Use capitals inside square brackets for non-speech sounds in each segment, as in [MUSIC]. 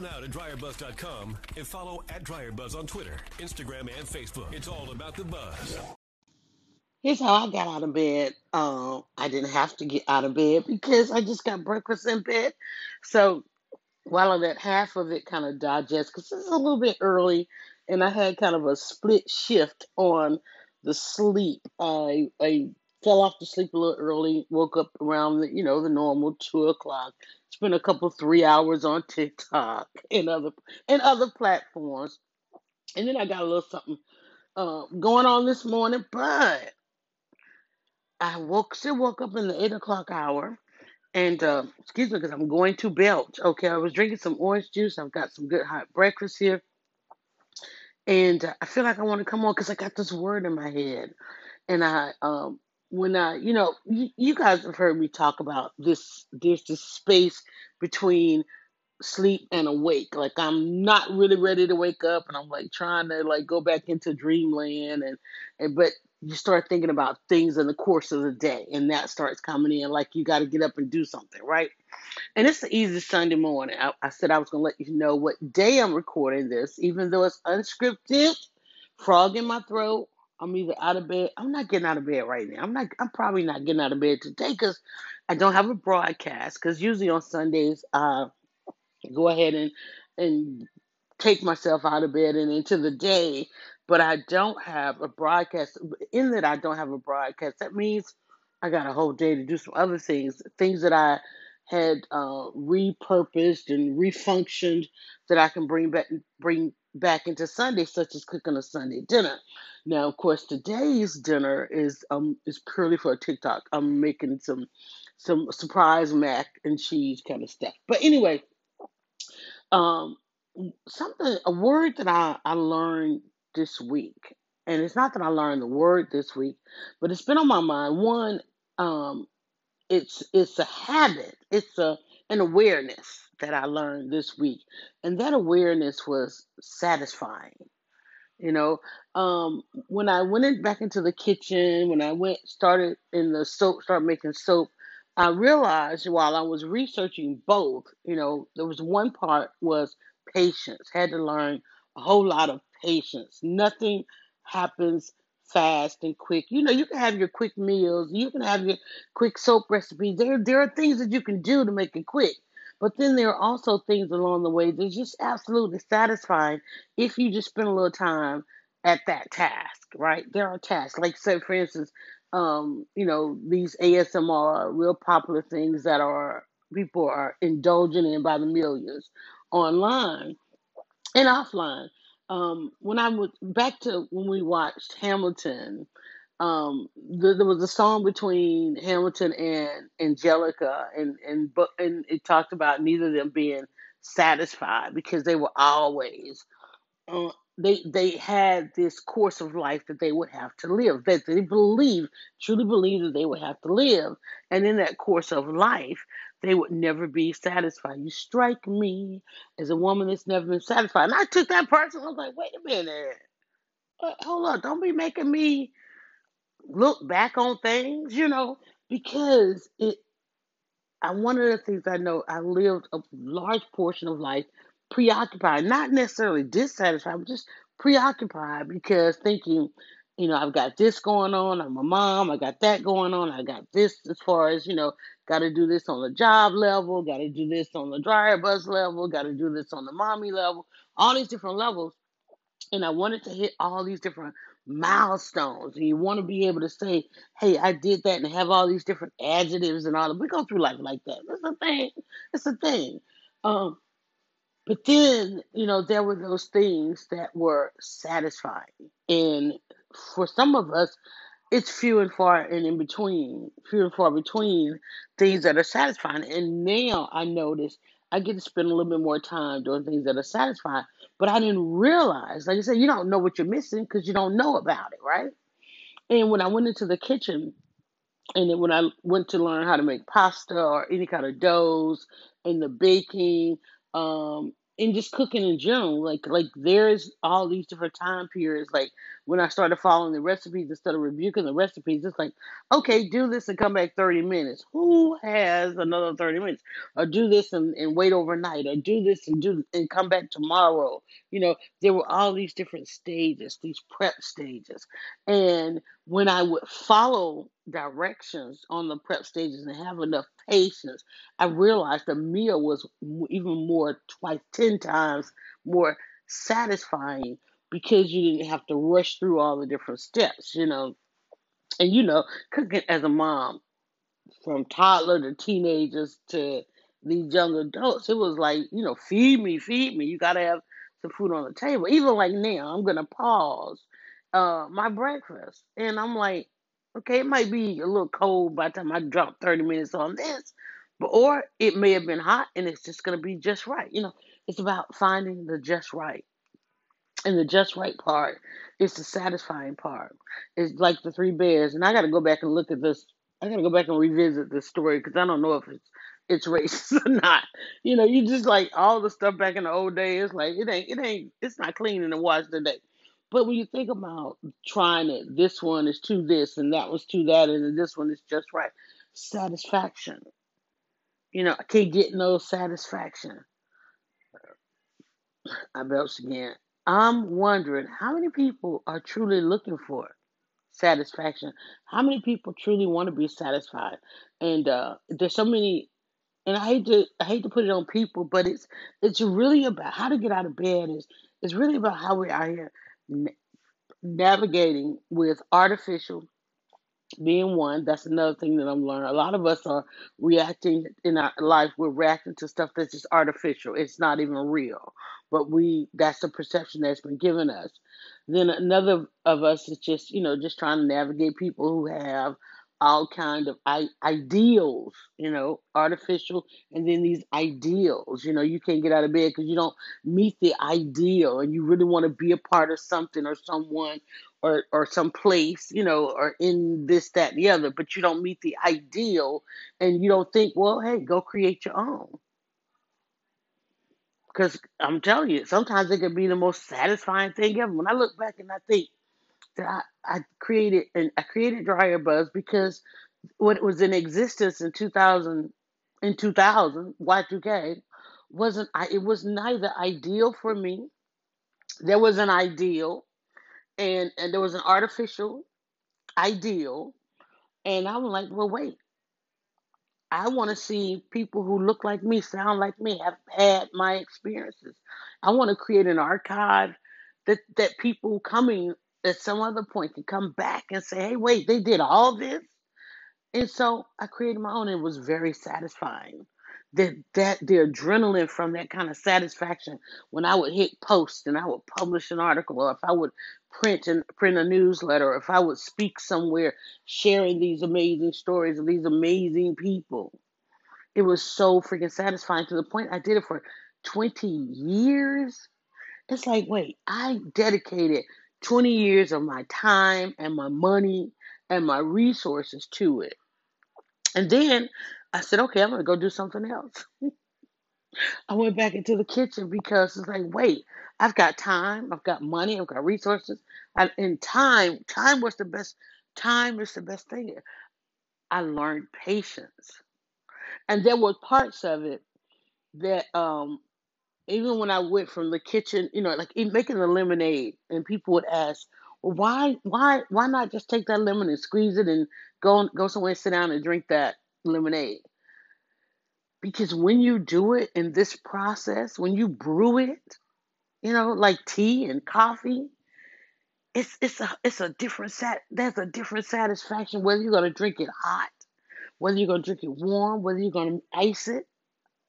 now to dryerbuzz.com and follow at dryerbuzz on Twitter, Instagram, and Facebook. It's all about the buzz. Here's how I got out of bed. Um, I didn't have to get out of bed because I just got breakfast in bed. So while I let half of it kind of digest, because it's a little bit early, and I had kind of a split shift on the sleep. I I fell off to sleep a little early, woke up around the you know the normal two o'clock. Spent a couple three hours on TikTok [LAUGHS] and other and other platforms, and then I got a little something uh, going on this morning, but I woke still woke up in the eight o'clock hour. And uh, excuse me, because I'm going to belch. Okay, I was drinking some orange juice. I've got some good hot breakfast here, and uh, I feel like I want to come on because I got this word in my head. And I, um, when I, you know, you, guys have heard me talk about this. There's this space between sleep and awake. Like I'm not really ready to wake up and I'm like trying to like go back into dreamland and and but you start thinking about things in the course of the day and that starts coming in like you got to get up and do something, right? And it's the easy Sunday morning. I, I said I was going to let you know what day I'm recording this, even though it's unscripted, frog in my throat. I'm either out of bed. I'm not getting out of bed right now. I'm not. I'm probably not getting out of bed today because I don't have a broadcast. Because usually on Sundays, uh, go ahead and and take myself out of bed and into the day but i don't have a broadcast in that i don't have a broadcast that means i got a whole day to do some other things things that i had uh, repurposed and refunctioned that i can bring back bring back into sunday such as cooking a sunday dinner now of course today's dinner is um is purely for a tiktok i'm making some some surprise mac and cheese kind of stuff but anyway um, something a word that I, I learned this week, and it's not that I learned the word this week, but it's been on my mind. One, um, it's it's a habit. It's a an awareness that I learned this week, and that awareness was satisfying. You know, um, when I went in, back into the kitchen, when I went started in the soap, started making soap, I realized while I was researching both, you know, there was one part was patience. Had to learn a whole lot of patience. Nothing happens fast and quick. You know, you can have your quick meals, you can have your quick soap recipes. There, there are things that you can do to make it quick. But then there are also things along the way that's just absolutely satisfying if you just spend a little time at that task, right? There are tasks. Like say for instance, um, you know, these ASMR real popular things that are people are indulging in by the millions online and offline. Um, when I was back to when we watched Hamilton, um, there, there was a song between Hamilton and Angelica, and and and it talked about neither of them being satisfied because they were always uh, they they had this course of life that they would have to live that they believe truly believe that they would have to live. And in that course of life they would never be satisfied. You strike me as a woman that's never been satisfied. And i took that person i was like wait a minute. Hold on. Don't be making me look back on things you know because it I, one of the things I know, I lived a large portion of life preoccupied, not necessarily dissatisfied, but just preoccupied because thinking, you know, I've got this going on. I'm a mom. I got that going on. I got this as far as, you know, got to do this on the job level, got to do this on the Dryer Buzz level, got to do this on the mommy level, all these different levels and I wanted to hit all these different milestones. And you want to be able to say, hey, I did that and have all these different adjectives and all that. We go through life like that. It's a thing. It's a thing. Um, but then, you know, there were those things that were satisfying. And for some of us, it's few and far and in between, few and far between things that are satisfying. And now I notice I get to spend a little bit more time doing things that are satisfying. But I didn't realize, like I said, you don't know what you're missing because you don't know about it, right? And when I went into the kitchen, and then when I went to learn how to make pasta or any kind of doughs and the baking, um, and just cooking in general. Like like there's all these different time periods. Like when I started following the recipes instead of rebuking the recipes, it's like, okay, do this and come back 30 minutes. Who has another 30 minutes? Or do this and, and wait overnight, or do this and do and come back tomorrow. You know, there were all these different stages, these prep stages. And when I would follow directions on the prep stages and have enough patience, I realized the meal was even more, twice, 10 times more satisfying because you didn't have to rush through all the different steps, you know. And you know, cooking as a mom, from toddler to teenagers to these young adults. It was like, you know, feed me, feed me. You got to have some food on the table. Even like now, I'm going to pause uh, my breakfast. And I'm like, okay, it might be a little cold by the time I drop 30 minutes on this, but or it may have been hot and it's just to be just right. You know, it's about finding the just right. And the just right part is the satisfying part. It's like the three bears. And I got to go back and look at this. I got to go back and revisit this story because I don't know if it's it's [LAUGHS] racist or not. You know, you just like all the stuff back in the old days. Like it ain't, it ain't, it's not clean in the wash today. But when you think about trying it, this one is to this and that was to that, and then this one is just right. Satisfaction. You know, I can't get no satisfaction. I belch again. I'm wondering how many people are truly looking for satisfaction. How many people truly want to be satisfied? And uh, there's so many. And I hate to I hate to put it on people, but it's it's really about how to get out of bed. Is it's really about how we are here na- navigating with artificial being one, that's another thing that I'm learning. A lot of us are reacting in our life, we're reacting to stuff that's just artificial. It's not even real. But we that's the perception that's been given us. Then another of us is just, you know, just trying to navigate people who have all kind of I- ideals, you know, artificial, and then these ideals. You know, you can't get out of bed because you don't meet the ideal, and you really want to be a part of something or someone or or some place, you know, or in this, that, and the other, but you don't meet the ideal and you don't think, well, hey, go create your own. Because I'm telling you, sometimes it can be the most satisfying thing ever. When I look back and I think I, I created and I created Dryer Buzz because when it was in existence in 2000, in 2000, Y2K, wasn't? It was neither ideal for me. There was an ideal, and and there was an artificial ideal, And I'm like, well, wait. I want to see people who look like me, sound like me, have had my experiences. I want to create an archive that that people coming at some other point can come back and say, hey, wait, they did all this. And so I created my own. It was very satisfying. That that the adrenaline from that kind of satisfaction when I would hit post and I would publish an article, or if I would print and print a newsletter, or if I would speak somewhere sharing these amazing stories of these amazing people. It was so freaking satisfying to the point I did it for 20 years. It's like, wait, I dedicated 20 years of my time and my money and my resources to it. And then I said, okay, I'm going to go do something else. [LAUGHS] I went back into the kitchen because it's like, wait, I've got time, I've got money, I've got resources, and, and time. Time was the best. Time is the best thing. I learned patience, and there were parts of it that, um, even when I went from the kitchen, you know, like in making the lemonade, and people would ask, well, why, why, why not just take that lemon and squeeze it and go go somewhere and sit down and drink that lemonade? Because when you do it in this process, when you brew it, you know, like tea and coffee, it's it's a it's a different sat there's a different satisfaction whether you're gonna drink it hot, whether you're gonna drink it warm, whether you're gonna ice it,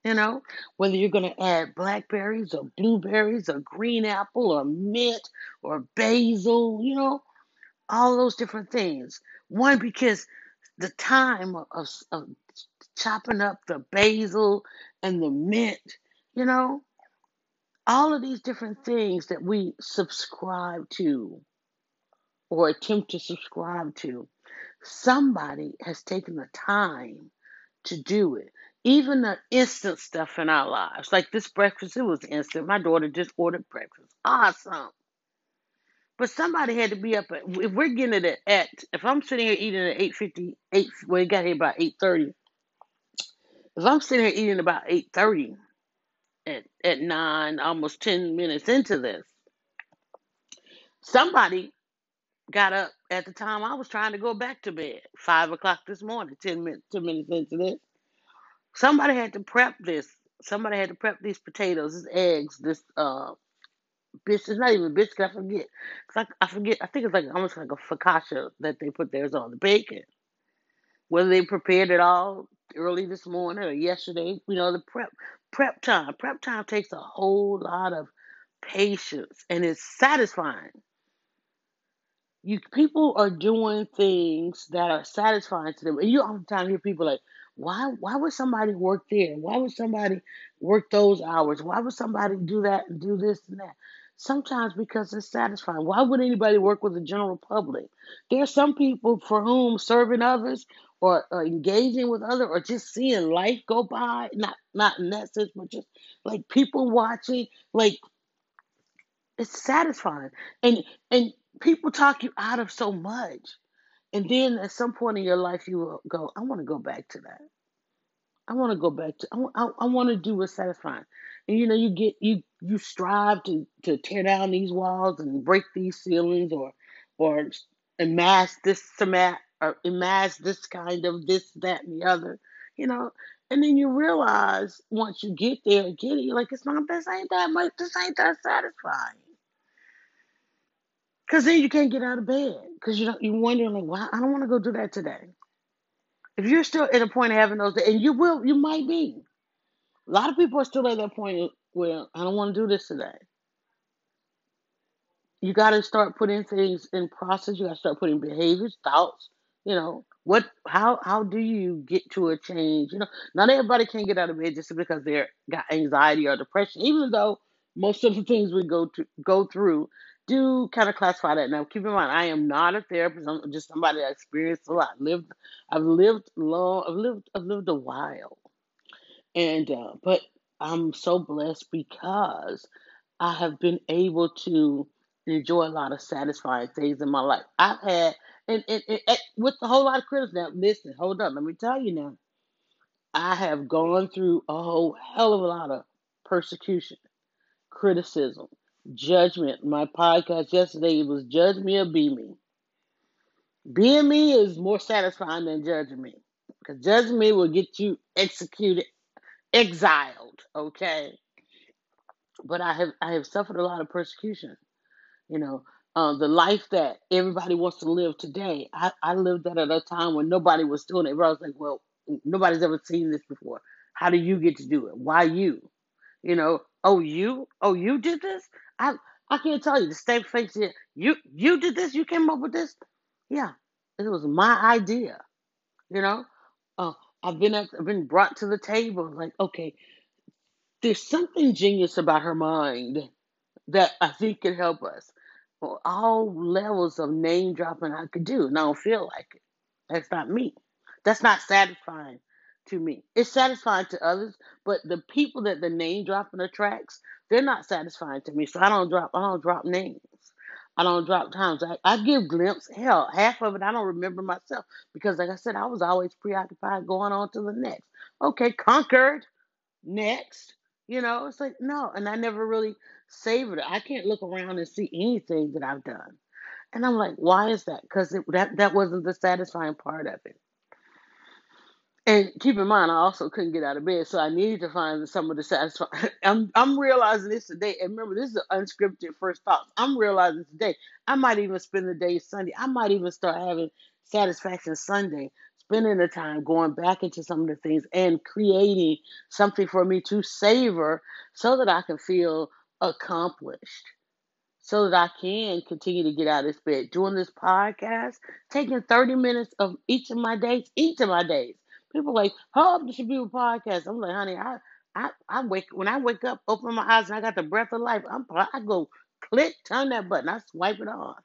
you know, whether you're gonna add blackberries or blueberries or green apple or mint or basil, you know, all those different things. One because the time of, of chopping up the basil and the mint, you know, all of these different things that we subscribe to or attempt to subscribe to, somebody has taken the time to do it. Even the instant stuff in our lives, like this breakfast, it was instant. My daughter just ordered breakfast. Awesome. But somebody had to be up at, if we're getting it at, at if I'm sitting here eating at 8.50, 8, well, it got here about 8.30. If I'm sitting here eating about 8.30 at, at 9, almost 10 minutes into this, somebody got up at the time I was trying to go back to bed, 5 o'clock this morning, 10 minutes, 10 minutes into this. Somebody had to prep this. Somebody had to prep these potatoes, these eggs, this uh biscuit. It's not even biscuit. I forget. It's like I forget. I think it's like almost like a focaccia that they put theirs on the bacon. Whether they prepared it all early this morning or yesterday, you know, the prep prep time. Prep time takes a whole lot of patience and it's satisfying you people are doing things that are satisfying to them. And you oftentimes hear people like, why why would somebody work there? Why would somebody work those hours? Why would somebody do that and do this and that? Sometimes because it's satisfying. Why would anybody work with the general public? There are some people for whom serving others or, engaging with others or just seeing life go by, not not in that sense, but just like people watching, like it's satisfying. And and people talk you out of so much. And then at some point in your life you will go, I want to go back to that. I want to go back to I, I, I want to do what's satisfying. And you know, you get you you strive to to tear down these walls and break these ceilings or or amass this or amass this kind of this, that, and the other, you know. And then you realize once you get there get it, you're like, it's not this ain't that much, this ain't that satisfying. Cause then you can't get out of bed. Cause you you're wondering like, well, I don't want to go do that today. If you're still at a point of having those, and you will, you might be. A lot of people are still at that point where I don't want to do this today. You got to start putting things in process. You got to start putting behaviors, thoughts. You know what? How how do you get to a change? You know, not everybody can get out of bed just because they're got anxiety or depression. Even though most of the things we go to go through do kind of classify that. Now, keep in mind, I am not a therapist. I'm just somebody that experienced a lot. Lived, I've lived long. I've lived. I've lived a while, and uh, but I'm so blessed because I have been able to enjoy a lot of satisfying things in my life. I've had, and, and, and, and with a whole lot of criticism. Now, listen, hold on, let me tell you now. I have gone through a whole hell of a lot of persecution, criticism, judgment. My podcast yesterday it was Judge Me or Be Me. Being me is more satisfying than judging me. Because judging me will get you executed, exiled, okay? But I have I have suffered a lot of persecution You know, uh, the life that everybody wants to live today. I, I lived that at a time when nobody was doing it. I was like, well, nobody's ever seen this before. How do you get to do it? Why you? You know, oh you, oh you did this. I I can't tell you the state face. You you did this. You came up with this. Yeah, it was my idea. You know, uh, I've been at, I've been brought to the table. Like, okay, there's something genius about her mind that I think can help us. Well, all levels of name dropping I could do, and I don't feel like it. That's not me. That's not satisfying to me. It's satisfying to others, but the people that the name dropping attracts, they're not satisfying to me. So I don't drop. I don't drop names. I don't drop times. I, I give glimpse. Hell, half of it I don't remember myself because, like I said, I was always preoccupied going on to the next. Okay, conquered next. You know, it's like no, and I never really savored it. I can't look around and see anything that I've done, and I'm like, why is that? Because that that wasn't the satisfying part of it. And keep in mind, I also couldn't get out of bed, so I needed to find some of the satisfying. [LAUGHS] I'm I'm realizing this today, and remember, this is an unscripted first thoughts. I'm realizing today, I might even spend the day Sunday. I might even start having satisfaction Sunday, spending the time going back into some of the things and creating something for me to savor, so that I can feel accomplished so that I can continue to get out of this bed. Doing this podcast, taking 30 minutes of each of my days, each of my days. People like, often should be a podcast? I'm like, honey, I, I, I wake when I wake up, open my eyes, and I got the breath of life. I'm, I go click, turn that button, I swipe it on,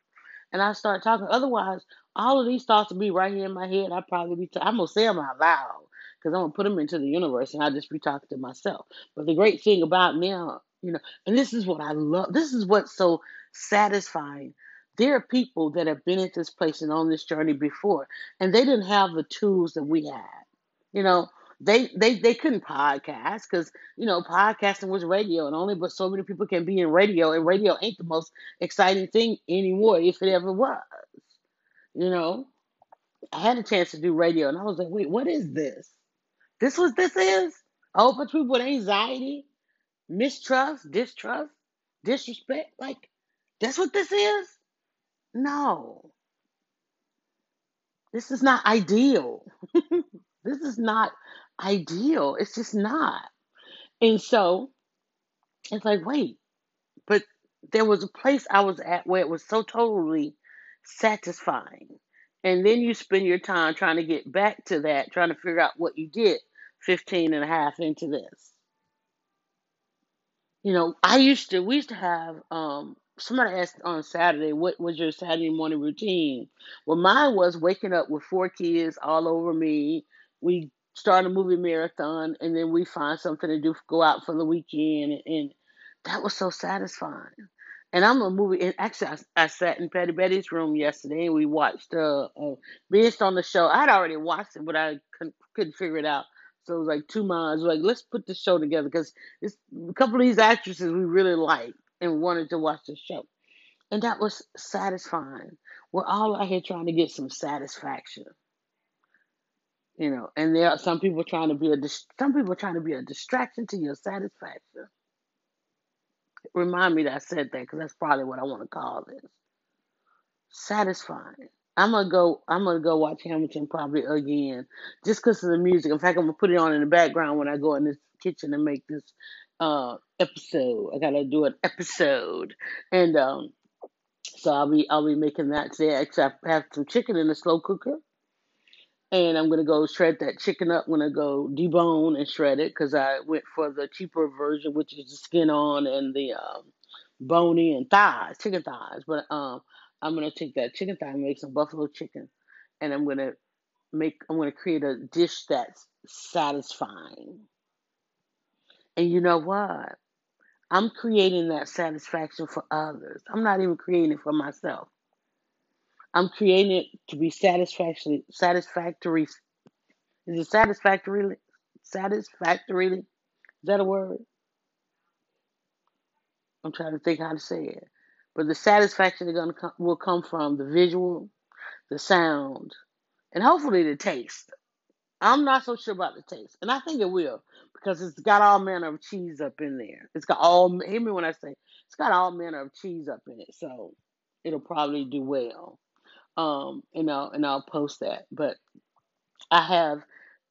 and I start talking. Otherwise, all of these thoughts will be right here in my head. I probably be, t- I'm gonna say them out loud. because I'm gonna put them into the universe and I'll just be talking to myself. But the great thing about now, uh, you know, and this is what I love. This is what's so satisfying. There are people that have been at this place and on this journey before, and they didn't have the tools that we had. You know, they they they couldn't podcast because you know podcasting was radio, and only but so many people can be in radio, and radio ain't the most exciting thing anymore, if it ever was. You know, I had a chance to do radio, and I was like, wait, what is this? This was this is? A whole bunch of people with anxiety, mistrust, distrust, disrespect. Like, that's what this is? No, this is not ideal. [LAUGHS] this is not ideal. It's just not. And so it's like, wait, but there was a place I was at where it was so totally satisfying. And then you spend your time trying to get back to that, trying to figure out what you did 15 and a half into this. You know, I used to, we used to have, um, somebody asked on Saturday, what was your Saturday morning routine? Well, mine was waking up with four kids all over me. We start a movie marathon and then we find something to do, go out for the weekend. And, and that was so satisfying. And I'm a movie, and actually, I, I sat in Patty Betty's room yesterday and we watched, uh, uh, based on the show. I'd already watched it, but I couldn't, couldn't figure it out. So it was like two months. Like, let's put the show together because it's a couple of these actresses we really like and wanted to watch the show. And that was satisfying. We're all out here trying to get some satisfaction, you know. And there are some people trying to be a some people trying to be a distraction to your satisfaction. Remind me that I said that because that's probably what I want to call this. Satisfying. I'm gonna go. I'm gonna go watch Hamilton probably again, just because of the music. In fact, I'm gonna put it on in the background when I go in this kitchen and make this uh episode. I gotta do an episode, and um, so I'll be I'll be making that today. Except I have some chicken in the slow cooker, and I'm gonna go shred that chicken up. I'm gonna go debone and shred it because I went for the cheaper version, which is the skin on and the um, bony and thighs, chicken thighs. But um, I'm gonna take that chicken thigh and make some buffalo chicken, and I'm gonna make I'm gonna create a dish that's satisfying. And you know what? I'm creating that satisfaction for others. I'm not even creating it for myself. I'm creating it to be satisfactory. Satisfactory. Is it satisfactorily? Satisfactorily? Is that a word? I'm trying to think how to say it. But the satisfaction is gonna come, will come from the visual, the sound, and hopefully the taste. I'm not so sure about the taste, and I think it will because it's got all manner of cheese up in there. It's got all. Hear me when I say it's got all manner of cheese up in it, so it'll probably do well. Um, and I'll and I'll post that. But I have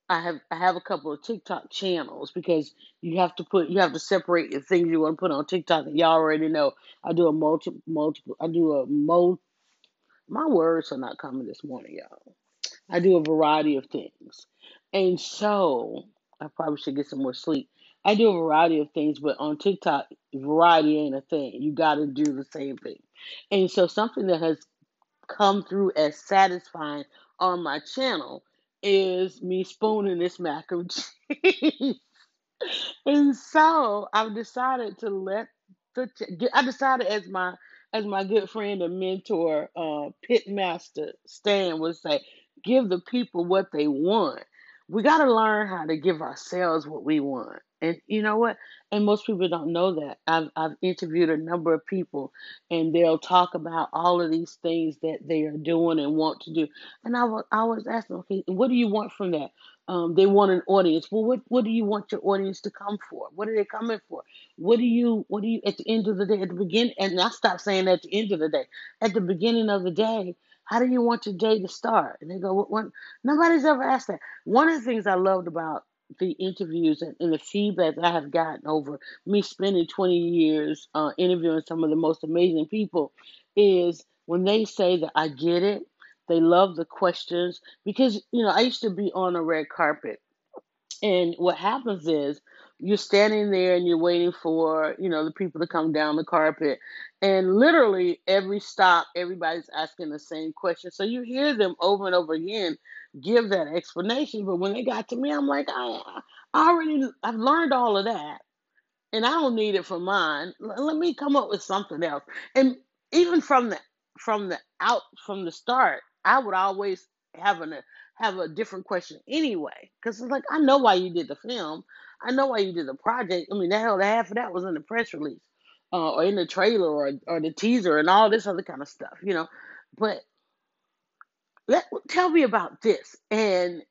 I have I have a couple of TikTok channels because you have to put you have to separate the things you want to put on TikTok. And y'all already know I do a multiple multiple I do a mo my words are not coming this morning, y'all. I do a variety of things. And so I probably should get some more sleep. I do a variety of things, but on TikTok, variety ain't a thing. You got to do the same thing. And so something that has come through as satisfying on my channel is me spooning this mac and cheese. [LAUGHS] And so I've decided to let the I decided as my as my good friend and mentor, uh, Pitmaster Stan would say, give the people what they want. We got to learn how to give ourselves what we want. And you know what? And most people don't know that. I've, I've interviewed a number of people, and they'll talk about all of these things that they are doing and want to do. And I was, I was asking, okay, what do you want from that? Um, they want an audience. Well, what what do you want your audience to come for? What are they coming for? What do you what do you at the end of the day at the beginning? And I stopped saying at the end of the day. At the beginning of the day, how do you want your day to start? And they go, what, what? Nobody's ever asked that. One of the things I loved about the interviews and, and the feedback I have gotten over me spending 20 years uh, interviewing some of the most amazing people is when they say that I get it, they love the questions because you know I used to be on a red carpet and what happens is you're standing there and you're waiting for, you know, the people to come down the carpet. And literally every stop, everybody's asking the same question. So you hear them over and over again give that explanation. But when they got to me, I'm like, I, I already, I've learned all of that and I don't need it for mine. L- let me come up with something else. And even from the from the out from the start, I would always have an have a different question anyway, because it's like I know why you did the film, I know why you did the project. I mean, the hell, the half of that was in the press release, uh, or in the trailer, or or the teaser, and all this other kind of stuff, you know. But let tell me about this, and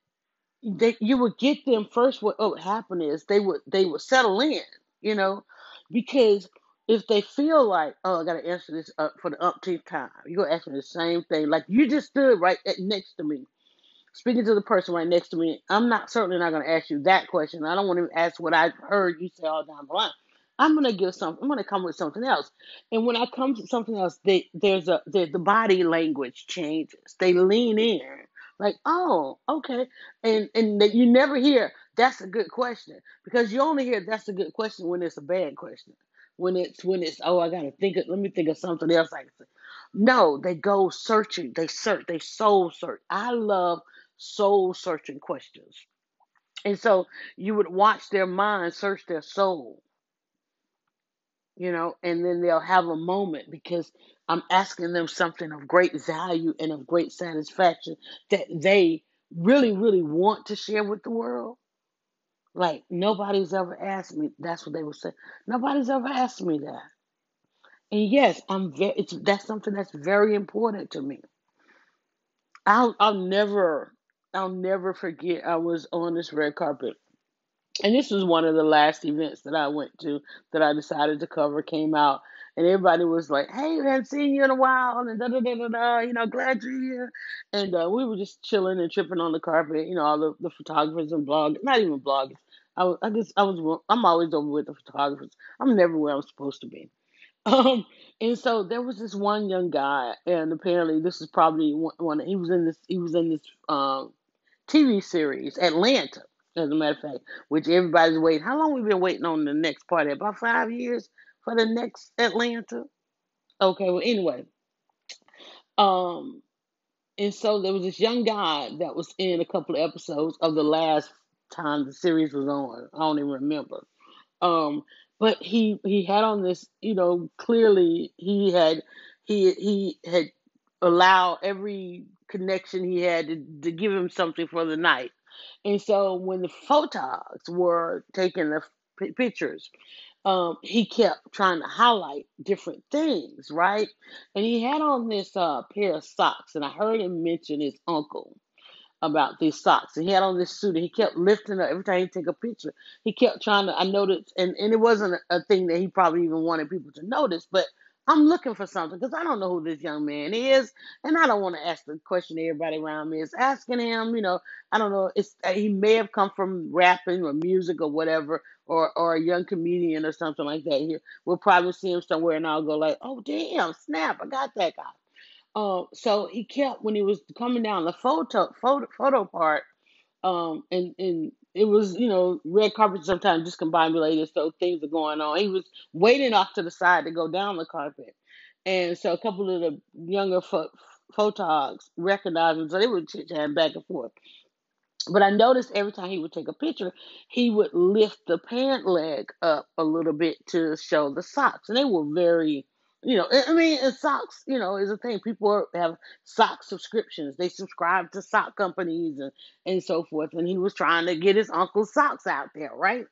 they you would get them first what, what would happen is they would they would settle in you know because if they feel like oh i gotta answer this uh, for the umpteenth time you're gonna ask me the same thing like you just stood right at, next to me speaking to the person right next to me, I'm not certainly not to ask you that question. I don't want to ask what I heard you say all down the line. I'm to give something. I'm to come with something else. And when I come to something else, they, there's a the, the body language changes. They lean in, like, oh, okay, and and that you never hear that's a good question because you only hear that's a good question when it's a bad question. When it's when it's oh I gotta think of let me think of something else I can. No, they go searching. They search. They soul search. I love soul searching questions. And so you would watch their mind search their soul, you know, and then they'll have a moment because I'm asking them something of great value and of great satisfaction that they really, really want to share with the world. Like nobody's ever asked me. That's what they would say. Nobody's ever asked me that. And yes, I'm very. It's that's something that's very important to me. I'll I'll never I'll never forget I was on this red carpet. And this was one of the last events that I went to that I decided to cover came out and everybody was like, Hey, we haven't seen you in a while and da da da da da, you know, glad you're here. And uh, we were just chilling and tripping on the carpet, you know, all the, the photographers and bloggers, not even bloggers. I was, I guess I was, I'm always over with the photographers. I'm never where I'm supposed to be. [LAUGHS] Um, and so there was this one young guy, and apparently this is probably one. one he was in this. He was in this um, TV series, Atlanta, as a matter of fact, which everybody's waiting. How long we been waiting on the next part? About five years for the next Atlanta. Okay. Well, anyway, um, and so there was this young guy that was in a couple of episodes of the last time the series was on. I don't even remember. Um, but he he had on this, you know, clearly he had he he had allowed every connection he had to, to give him something for the night. And so when the photogs were taking the p- pictures, um, he kept trying to highlight different things, right? And he had on this uh, pair of socks, and I heard him mention his uncle about these socks. And he had on this suit and he kept lifting up every time he take a picture. He kept trying to I noticed and, and it wasn't a, a thing that he probably even wanted people to notice, but I'm looking for something because I don't know who this young man is, and I don't want to ask the question everybody around me is asking him. You know, I don't know. It's uh, he may have come from rapping or music or whatever, or or a young comedian or something like that. Here, we'll probably see him somewhere, and I'll go like, "Oh damn, snap! I got that guy." Um, so he kept when he was coming down the photo photo photo part, um, and and it was you know red carpet sometimes just discombobulated, so things are going on. He was waiting off to the side to go down the carpet, and so a couple of the younger pho- photogs recognized him, so they were chit chatting back and forth. But I noticed every time he would take a picture, he would lift the pant leg up a little bit to show the socks, and they were very, you know, I mean, and socks, you know, is a thing. People are- have sock subscriptions. They subscribe to sock companies and and so forth. And he was trying to get his uncle's socks out there, right?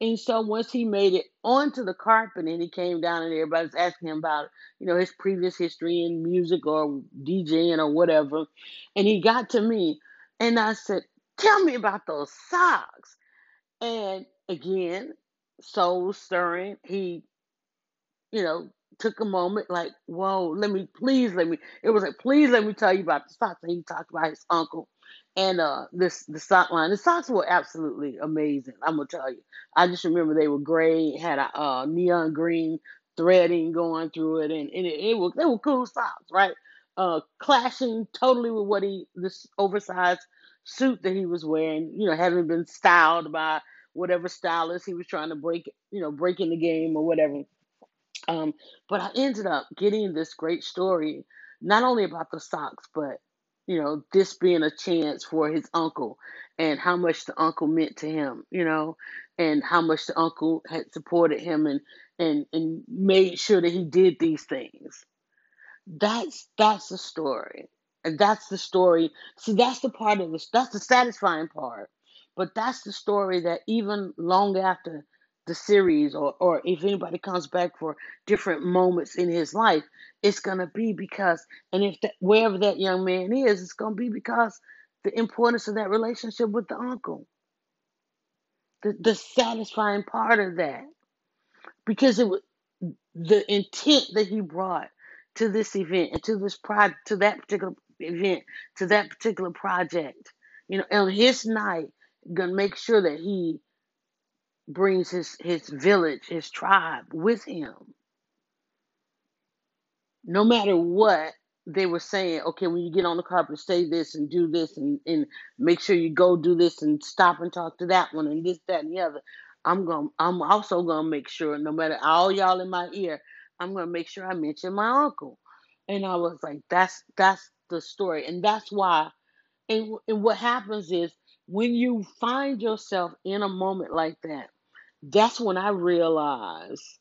And so once he made it onto the carpet and he came down and everybody's asking him about, you know, his previous history in music or DJing or whatever. And he got to me and I said, Tell me about those socks. And again, soul stirring. He you know, took a moment like, whoa, let me please let me it was like, please let me tell you about the socks. And he talked about his uncle and uh this the sock line. The socks were absolutely amazing, I'm gonna tell you. I just remember they were gray, had a uh, neon green threading going through it and, and it, it was they were cool socks, right? Uh clashing totally with what he this oversized suit that he was wearing, you know, having been styled by whatever stylist he was trying to break, you know, break in the game or whatever um, but I ended up getting this great story, not only about the socks, but you know, this being a chance for his uncle and how much the uncle meant to him, you know, and how much the uncle had supported him and and and made sure that he did these things. That's that's the story. And that's the story. See, that's the part of this that's the satisfying part. But that's the story that even long after the series or or if anybody comes back for different moments in his life, it's gonna be because and if that wherever that young man is, it's gonna be because the importance of that relationship with the uncle. The the satisfying part of that. Because it was the intent that he brought to this event and to this pro to that particular event to that particular project you know on his night gonna make sure that he brings his his village his tribe with him no matter what they were saying, okay, when you get on the carpet, say this and do this and, and make sure you go do this and stop and talk to that one and this, that, and the other. I'm going I'm also gonna make sure, no matter all y'all in my ear, I'm gonna make sure I mention my uncle. And I was like, that's that's the story. And that's why and, and what happens is when you find yourself in a moment like that, that's when I realized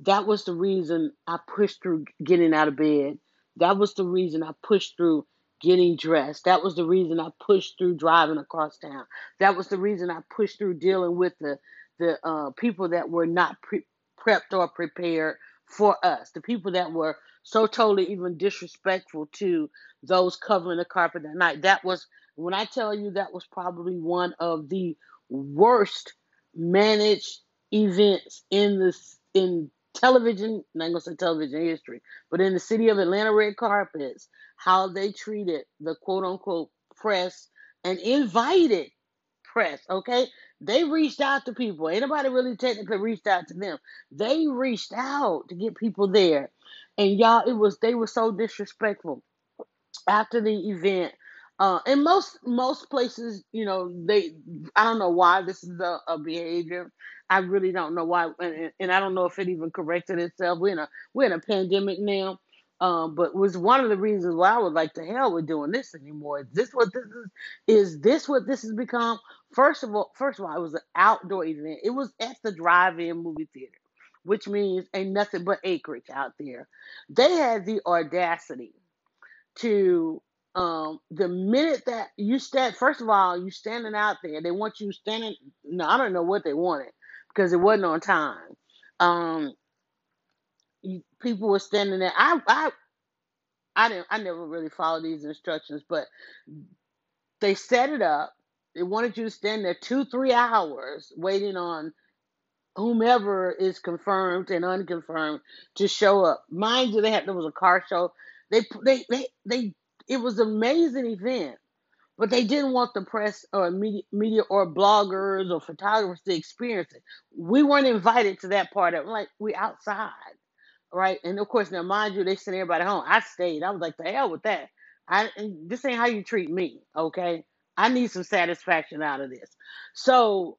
that was the reason I pushed through getting out of bed. That was the reason I pushed through getting dressed. That was the reason I pushed through driving across town. That was the reason I pushed through dealing with the the uh, people that were not pre- prepped or prepared for us. The people that were so totally even disrespectful to those covering the carpet that night. That was when I tell you that was probably one of the worst managed events in this in television, not gonna say television history, but in the city of Atlanta red carpets, how they treated the quote unquote press and invited press, okay? They reached out to people. Anybody really technically reached out to them. They reached out to get people there. And y'all, it was they were so disrespectful after the event. Uh, most most places, you know, they I don't know why this is a, a behavior. I really don't know why, and, and I don't know if it even corrected itself. We're in a we're in a pandemic now, um, but was one of the reasons why I was like, to hell with doing this anymore. Is this what this is? Is this what this has become? First of all, first of all, it was an outdoor event. It was at the drive-in movie theater, which means ain't nothing but acreage out there. They had the audacity to um the minute that you stand first of all you standing out there they want you standing no i don't know what they wanted because it wasn't on time. Um you, people were standing there i i i didn't i never really followed these instructions but they set it up they wanted you to stand there two three hours waiting on whomever is confirmed and unconfirmed to show up. Mind you they had there was a car show they they they, they it was an amazing event but they didn't want the press or media, media or bloggers or photographers to experience it. We weren't invited to that part of it. Like we outside, right? And of course, now mind you, they sent everybody home. I stayed. I was like, the hell with that. I this ain't how you treat me, okay? I need some satisfaction out of this. So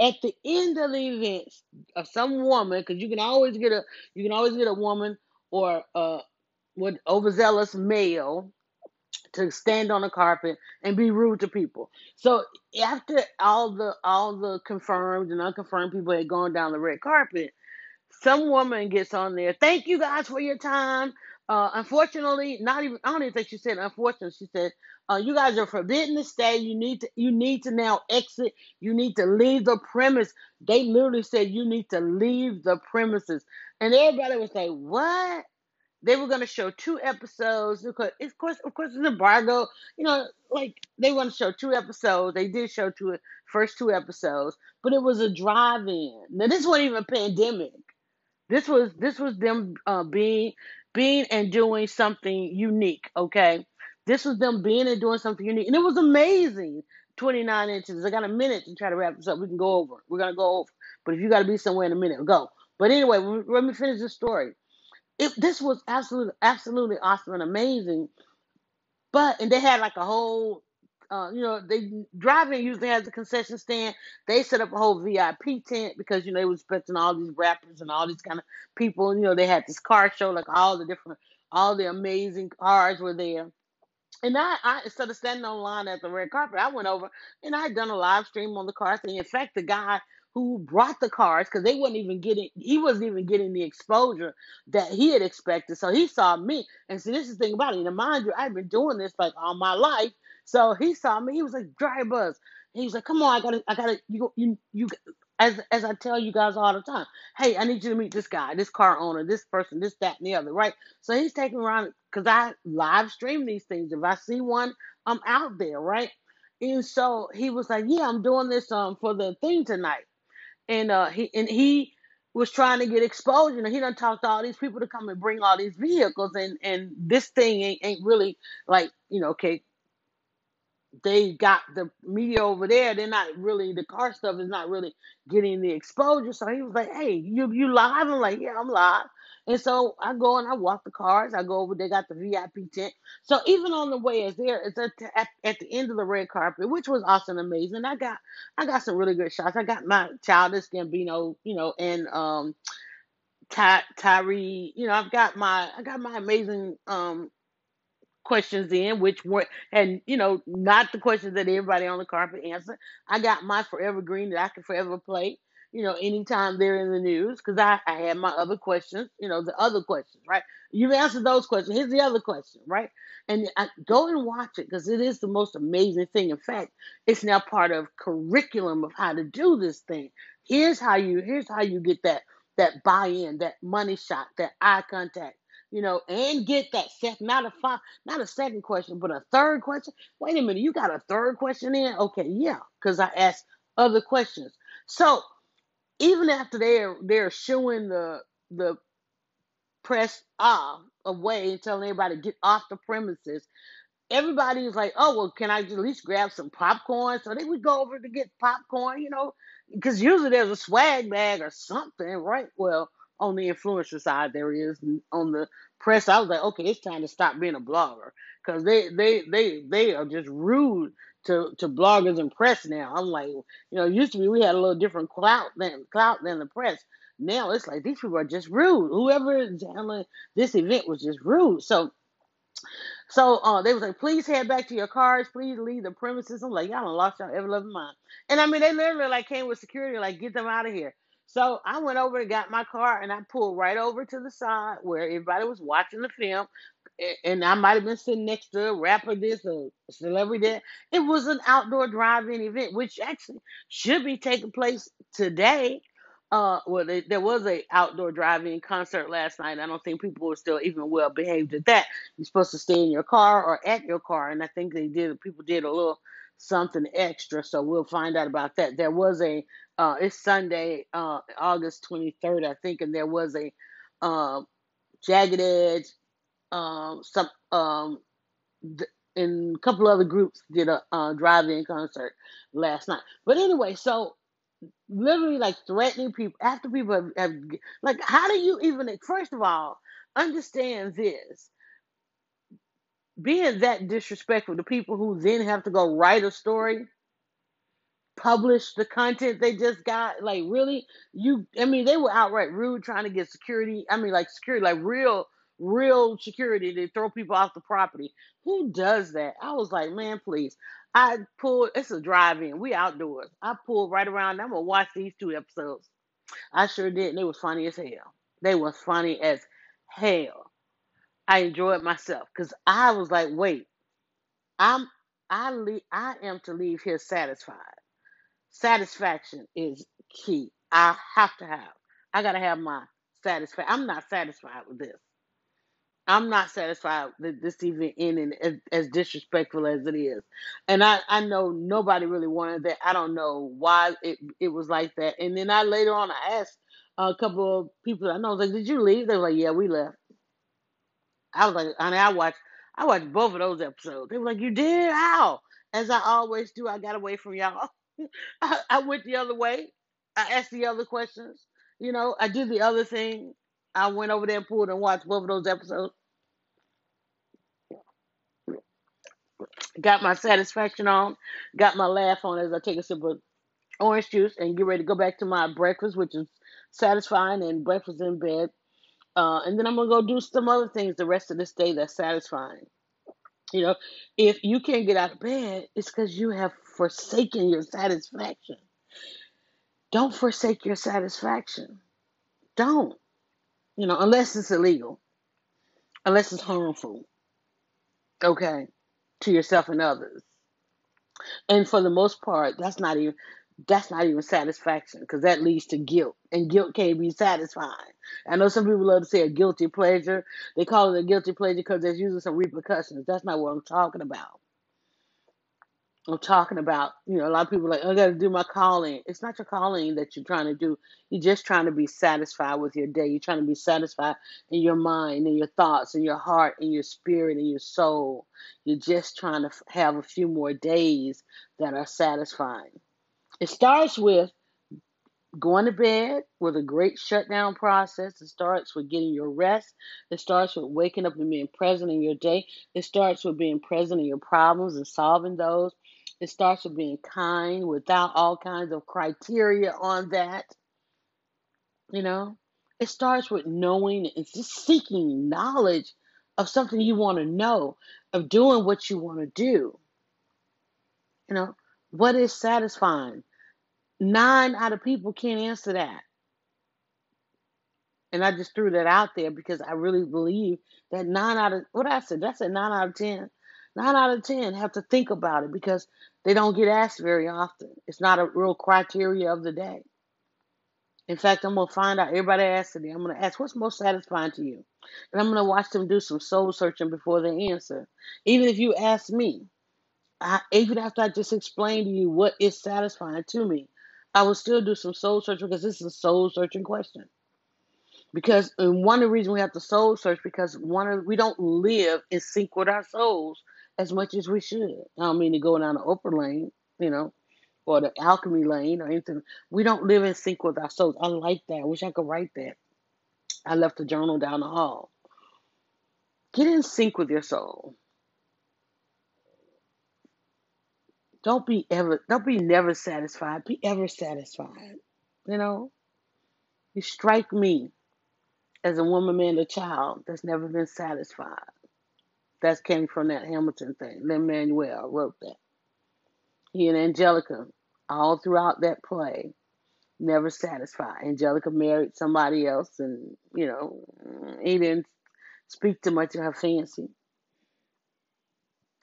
at the end of the event, uh, some woman, because you can always get a you can always get a woman or a what overzealous male to stand on the carpet and be rude to people. So after all the all the confirmed and unconfirmed people had gone down the red carpet, some woman gets on there. Thank you guys for your time. Uh, unfortunately, not even I don't even think she said unfortunately. She said, uh, "You guys are forbidden to stay. You need to you need to now exit. You need to leave the premise." They literally said, "You need to leave the premises," and everybody was like, "What?" They were going to show two episodes because, of course, of course, it's embargo. You know, like they want to show two episodes. They did show two first two episodes, but it was a drive-in. Now this wasn't even a pandemic. This was this was them uh, being being and doing something unique. Okay, this was them being and doing something unique, and it was amazing. Twenty nine inches. I got a minute to try to wrap this up. We can go over. We're gonna go over. But if you got to be somewhere in a minute, go. But anyway, let me finish the story it, this was absolutely absolutely awesome and amazing. But and they had like a whole uh, you know, they driving usually has a concession stand. They set up a whole VIP tent because you know they were expecting all these rappers and all these kind of people. You know, they had this car show, like all the different, all the amazing cars were there. And I, I instead of standing on line at the red carpet, I went over and I had done a live stream on the car thing. In fact, the guy who brought the cars, because they wasn't even getting, he wasn't even getting the exposure that he had expected. So he saw me, and see, this is the thing about it. Now, mind you, I've been doing this like all my life. So he saw me. He was like, Dryer Buzz." He was like, "Come on, I gotta, I gotta, you, you, you." As as I tell you guys all the time, hey, I need you to meet this guy, this car owner, this person, this, that, and the other, right? So he's taking around because I live stream these things. If I see one, I'm out there, right? And so he was like, "Yeah, I'm doing this um for the thing tonight," and uh he and he was trying to get exposure. And he done talked to all these people to come and bring all these vehicles, and and this thing ain't ain't really like you know, okay, they got the media over there. They're not really the car stuff is not really getting the exposure. So he was like, "Hey, you you live?" I'm like, "Yeah, I'm live." And so I go and I walk the cars. I go over. They got the VIP tent. So even on the way as there, it's at, at, at the end of the red carpet, which was awesome, amazing. I got I got some really good shots. I got my Childish Gambino, you know, and um Ty, Tyree. You know, I've got my I got my amazing um questions in, which were and you know not the questions that everybody on the carpet answered. I got my forever green that I can forever play. You know, anytime they're in the news, because I, I had my other questions. You know, the other questions, right? You've answered those questions. Here's the other question, right? And I, go and watch it because it is the most amazing thing. In fact, it's now part of curriculum of how to do this thing. Here's how you. Here's how you get that that buy-in, that money shot, that eye contact you know, and get that second, not a five, not a second question, but a third question. Wait a minute, you got a third question in? Okay, yeah, because I asked other questions. So even after they're they're showing the the press off away and telling everybody to get off the premises, everybody was like, "Oh well, can I at least grab some popcorn?" So they would go over to get popcorn, you know, because usually there's a swag bag or something, right? Well, on the influencer side there is. On the press, I was like, okay, it's time to stop being a blogger because they they they they are just rude to to bloggers and press now. I'm like, you know, used to be we had a little different clout than clout than the press. Now it's like these people are just rude. Whoever is handling this event was just rude. So so uh, they was like, please head back to your cars. Please leave the premises. I'm like, y'all lost y'all ever loving mind. And I mean, they literally like came with security, like, get them out of here. So I went over and got my car and I pulled right over to the side where everybody was watching the film. And I might have been sitting next to a rapper this or a celebrity that. It was an outdoor drive-in event, which actually should be taking place today. Uh, well, they, there was a outdoor drive-in concert last night. I don't think people were still even well behaved at that you're supposed to stay in your car or at your car, and I think they did. People did a little something extra, so we'll find out about that. There was a. Uh, it's Sunday, uh, August 23rd, I think, and there was a uh, Jagged Edge, um, some, um, th- and a couple other groups did a uh, drive-in concert last night. But anyway, so literally like threatening people after people have, have like, how do you even? First of all, understand this being that disrespectful to people who then have to go write a story, publish the content they just got, like really, you I mean they were outright rude trying to get security. I mean like security, like real real security to throw people off the property. Who does that? I was like, man, please. I pulled it's a drive-in. We outdoors. I pulled right around. I'm gonna watch these two episodes. I sure did, and they was funny as hell. They was funny as hell. I enjoyed myself because I was like, wait. I'm I le- I am to leave here satisfied. Satisfaction is key. I have to have. I gotta have my satisfaction. I'm not satisfied with this. I'm not satisfied that this even ending as, as disrespectful as it is. And I, I know nobody really wanted that. I don't know why it, it was like that. And then I later on I asked a couple of people I know, I was like, Did you leave? They were like, Yeah, we left. I was like, honey, I watched I watched both of those episodes. They were like, You did? How? As I always do, I got away from y'all. [LAUGHS] I, I went the other way. I asked the other questions. You know, I did the other thing. I went over there and pulled and watched both of those episodes. Got my satisfaction on. Got my laugh on as I take a sip of orange juice and get ready to go back to my breakfast, which is satisfying and breakfast in bed. Uh, and then I'm gonna go do some other things the rest of this day that's satisfying. You know, if you can't get out of bed, it's because you have forsaken your satisfaction. Don't forsake your satisfaction. Don't. You know, unless it's illegal, unless it's harmful, okay, to yourself and others. And for the most part, that's not even that's not even satisfaction because that leads to guilt, and guilt can't be satisfying. I know some people love to say a guilty pleasure. They call it a guilty pleasure because there's usually some repercussions. That's not what I'm talking about. I'm talking about, you know, a lot of people are like, oh, I got to do my calling. It's not your calling that you're trying to do. You're just trying to be satisfied with your day. You're trying to be satisfied in your mind and your thoughts and your heart and your spirit and your soul. You're just trying to have a few more days that are satisfying. It starts with going to bed with a great shutdown process. It starts with getting your rest. It starts with waking up and being present in your day. It starts with being present in your problems and solving those. It starts with being kind without all kinds of criteria on that. You know, it starts with knowing and just seeking knowledge of something you want to know, of doing what you want to do. You know, what is satisfying? Nine out of people can't answer that. And I just threw that out there because I really believe that nine out of what I said, that's a nine out of ten. Nine out of ten have to think about it because they don't get asked very often. It's not a real criteria of the day. In fact, I'm gonna find out everybody asks today. I'm gonna ask what's most satisfying to you, and I'm gonna watch them do some soul searching before they answer. Even if you ask me, I, even after I just explained to you what is satisfying to me, I will still do some soul searching because this is a soul searching question. Because one of the reasons we have to soul search because one of we don't live in sync with our souls as much as we should. I don't mean to go down the upper lane, you know, or the alchemy lane or anything. We don't live in sync with our souls. I like that. I wish I could write that. I left a journal down the hall. Get in sync with your soul. Don't be ever don't be never satisfied. Be ever satisfied. You know? You strike me as a woman, man, a child that's never been satisfied. That came from that Hamilton thing. Lin Manuel wrote that. He and Angelica, all throughout that play, never satisfied. Angelica married somebody else, and you know, he didn't speak too much of her fancy.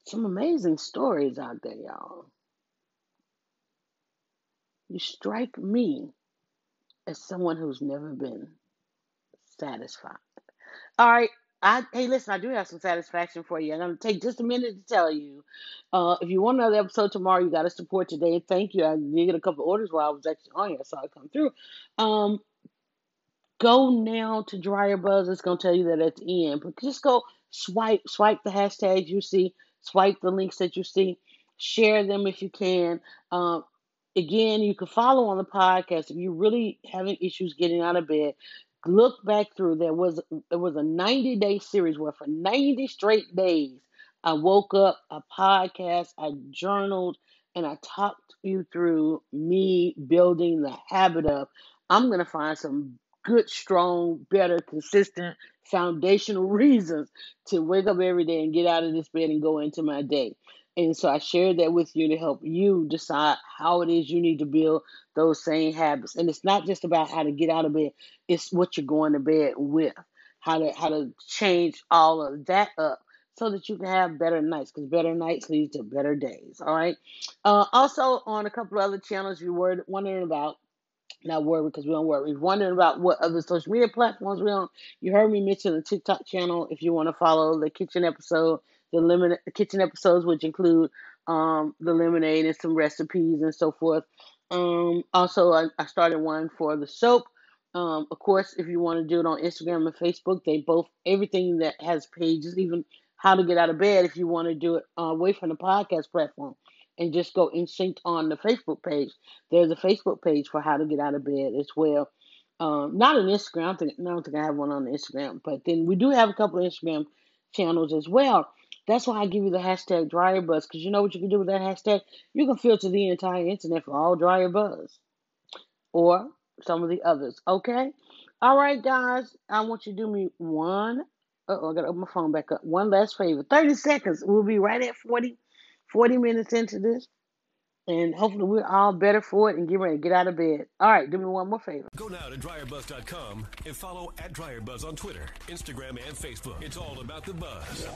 Some amazing stories out there, y'all. You strike me as someone who's never been satisfied. All right. I, hey, listen, I do have some satisfaction for you. I'm to take just a minute to tell you. Uh, if you want another episode tomorrow, you got to support today. Thank you. I did get a couple orders while I was actually on here. I come through. Um, go now to Dryer Buzz. It's to tell you that at the end. But just go swipe, swipe the hashtags you see, swipe the links that you see, share them if you can. Um, again, you can follow on the podcast if you're really having issues getting out of bed. Look back through there was it was a 90 day series where for 90 straight days I woke up, a podcast, I journaled, and I talked you through me building the habit of I'm gonna find some good, strong, better, consistent, foundational [LAUGHS] reasons to wake up every day and get out of this bed and go into my day. And so I shared that with you to help you decide how it is you need to build those same habits. And it's not just about how to get out of bed, it's what you're going to bed with. How to how to change all of that up so that you can have better nights because better nights lead to better days. All right. Uh, also on a couple of other channels you were wondering about not worried because we don't worry. You're wondering about what other social media platforms we on, you heard me mention the TikTok channel. If you want to follow the kitchen episode, the lemon kitchen episodes, which include um, the lemonade and some recipes and so forth. Um, also, I, I started one for the soap. Um, of course, if you want to do it on Instagram and Facebook, they both everything that has pages, even how to get out of bed. If you want to do it uh, away from the podcast platform and just go instinct on the Facebook page, there's a Facebook page for how to get out of bed as well. Um, not an Instagram. I don't, think, I don't think I have one on Instagram, but then we do have a couple of Instagram channels as well. That's why I give you the hashtag dryer buzz because you know what you can do with that hashtag? You can filter the entire internet for all dryer buzz or some of the others. Okay? All right, guys. I want you to do me one oh, I gotta open my phone back up. One last favor. 30 seconds. We'll be right at 40, 40 minutes into this. And hopefully we're all better for it and get ready to get out of bed. All right, do me one more favor. Go now to dryerbuzz.com and follow at dryerbuzz on Twitter, Instagram, and Facebook. It's all about the buzz.